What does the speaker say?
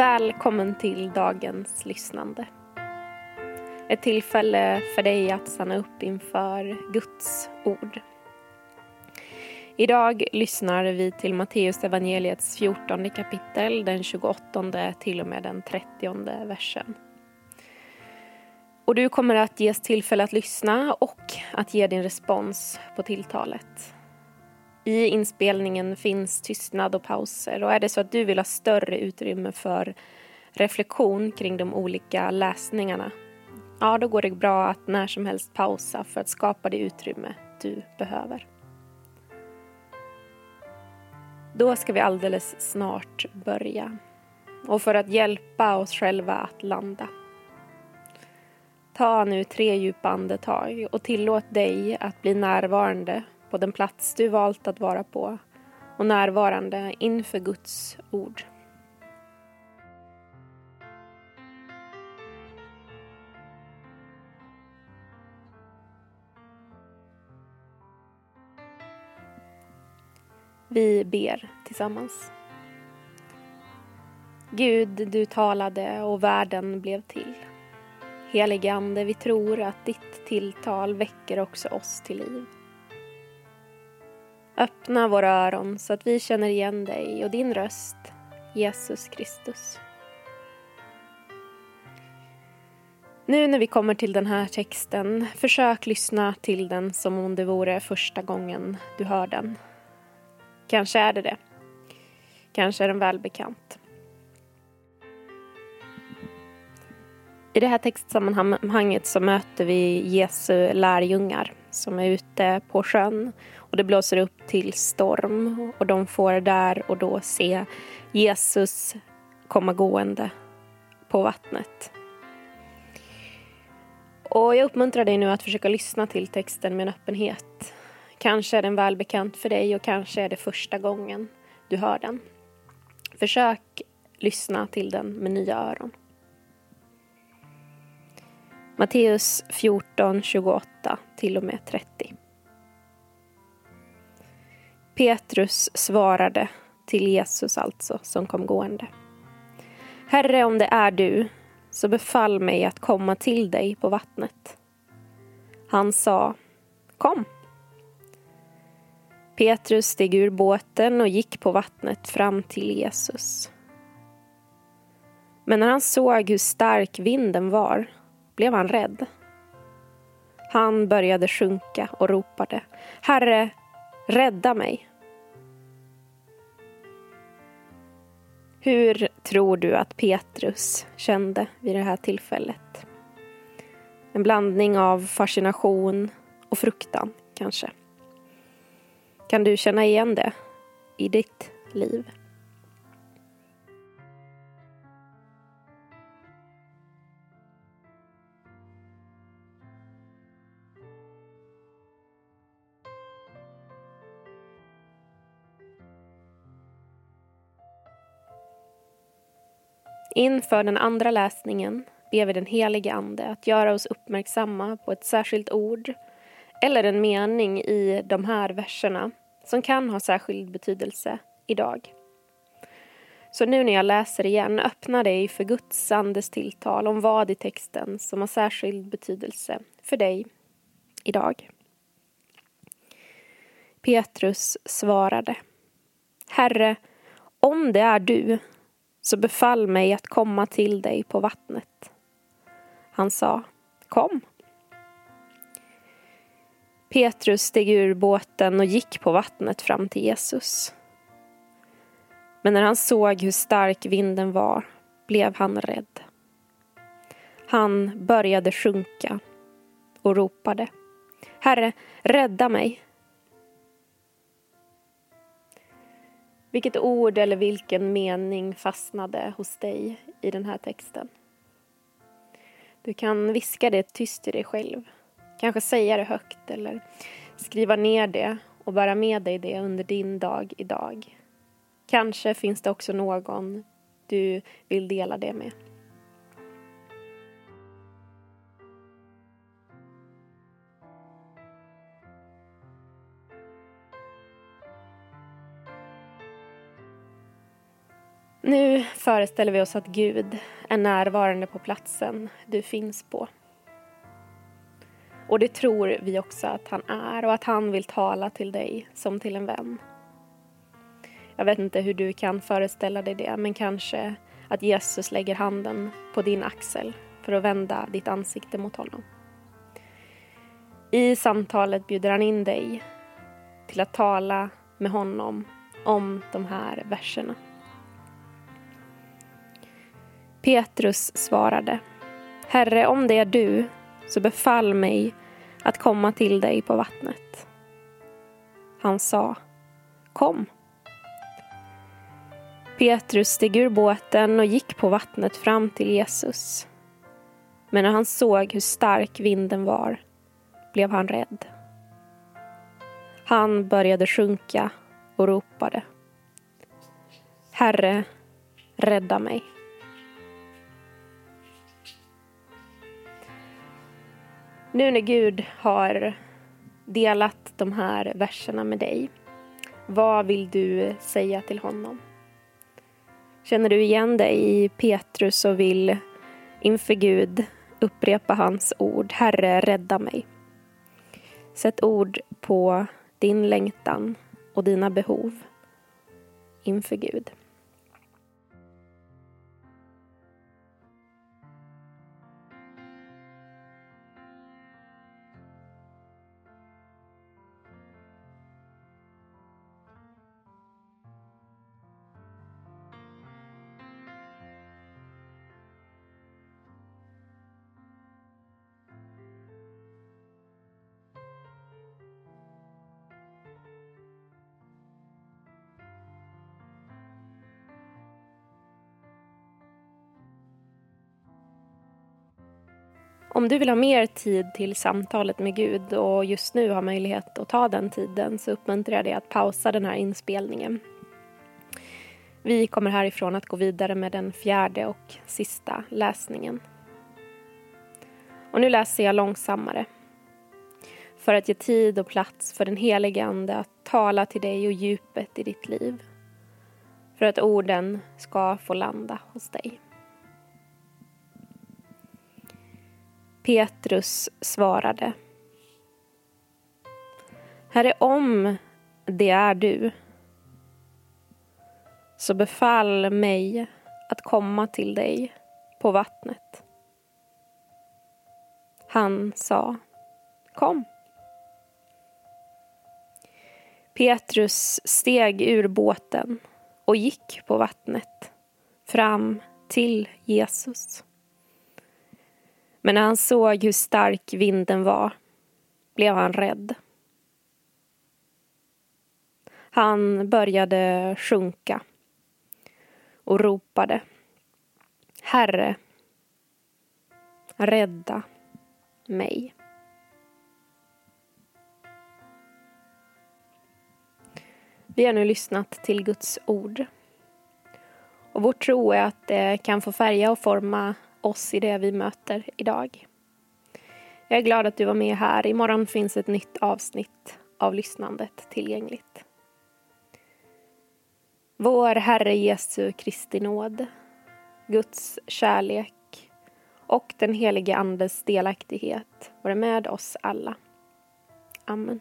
Välkommen till dagens lyssnande. Ett tillfälle för dig att stanna upp inför Guds ord. Idag lyssnar vi till Matteus evangeliets 14 kapitel, den 28 till och med den 30 versen. Och du kommer att ges tillfälle att lyssna och att ge din respons på tilltalet. I inspelningen finns tystnad och pauser och är det så att du vill ha större utrymme för reflektion kring de olika läsningarna, ja då går det bra att när som helst pausa för att skapa det utrymme du behöver. Då ska vi alldeles snart börja. Och för att hjälpa oss själva att landa. Ta nu tre djupa andetag och tillåt dig att bli närvarande på den plats du valt att vara på och närvarande inför Guds ord. Vi ber tillsammans. Gud, du talade och världen blev till. Helige Ande, vi tror att ditt tilltal väcker också oss till liv. Öppna våra öron så att vi känner igen dig och din röst, Jesus Kristus. Nu när vi kommer till den här texten, försök lyssna till den som om det vore första gången du hör den. Kanske är det det. Kanske är den välbekant. I det här textsammanhanget så möter vi Jesu lärjungar som är ute på sjön och det blåser upp till storm och de får där och då se Jesus komma gående på vattnet. Och jag uppmuntrar dig nu att försöka lyssna till texten med en öppenhet. Kanske är den välbekant för dig och kanske är det första gången du hör den. Försök lyssna till den med nya öron. Matteus 14, 28 till och med 30. Petrus svarade till Jesus alltså, som kom gående. Herre, om det är du, så befall mig att komma till dig på vattnet. Han sa, kom. Petrus steg ur båten och gick på vattnet fram till Jesus. Men när han såg hur stark vinden var blev han rädd. Han började sjunka och ropade Herre, rädda mig. Hur tror du att Petrus kände vid det här tillfället? En blandning av fascination och fruktan, kanske. Kan du känna igen det i ditt liv? Inför den andra läsningen ber vi den helige Ande att göra oss uppmärksamma på ett särskilt ord eller en mening i de här verserna som kan ha särskild betydelse idag. Så nu när jag läser igen, öppna dig för Guds andes tilltal om vad i texten som har särskild betydelse för dig idag. Petrus svarade Herre, om det är du så befall mig att komma till dig på vattnet. Han sa, kom. Petrus steg ur båten och gick på vattnet fram till Jesus. Men när han såg hur stark vinden var blev han rädd. Han började sjunka och ropade Herre, rädda mig. Vilket ord eller vilken mening fastnade hos dig i den här texten? Du kan viska det tyst i dig själv. Kanske säga det högt eller skriva ner det och bära med dig det under din dag idag. Kanske finns det också någon du vill dela det med. Nu föreställer vi oss att Gud är närvarande på platsen du finns på. Och det tror vi också att han är och att han vill tala till dig som till en vän. Jag vet inte hur du kan föreställa dig det, men kanske att Jesus lägger handen på din axel för att vända ditt ansikte mot honom. I samtalet bjuder han in dig till att tala med honom om de här verserna. Petrus svarade Herre, om det är du, så befall mig att komma till dig på vattnet. Han sa Kom. Petrus steg ur båten och gick på vattnet fram till Jesus. Men när han såg hur stark vinden var blev han rädd. Han började sjunka och ropade. Herre, rädda mig. Nu när Gud har delat de här verserna med dig, vad vill du säga till honom? Känner du igen dig i Petrus och vill inför Gud upprepa hans ord, Herre, rädda mig. Sätt ord på din längtan och dina behov inför Gud. Om du vill ha mer tid till samtalet med Gud och just nu har möjlighet att ta den tiden så uppmuntrar jag dig att pausa den här inspelningen. Vi kommer härifrån att gå vidare med den fjärde och sista läsningen. Och nu läser jag långsammare för att ge tid och plats för den helige Ande att tala till dig och djupet i ditt liv. För att orden ska få landa hos dig. Petrus svarade. Herre, om det är du, så befall mig att komma till dig på vattnet. Han sa, kom. Petrus steg ur båten och gick på vattnet fram till Jesus. Men när han såg hur stark vinden var blev han rädd. Han började sjunka och ropade Herre, rädda mig. Vi har nu lyssnat till Guds ord. Och vår tro är att det kan få färga och forma oss i det vi möter idag. Jag är glad att du var med här. Imorgon finns ett nytt avsnitt av lyssnandet tillgängligt. Vår Herre Jesu Kristi nåd, Guds kärlek och den helige Andes delaktighet vare med oss alla. Amen.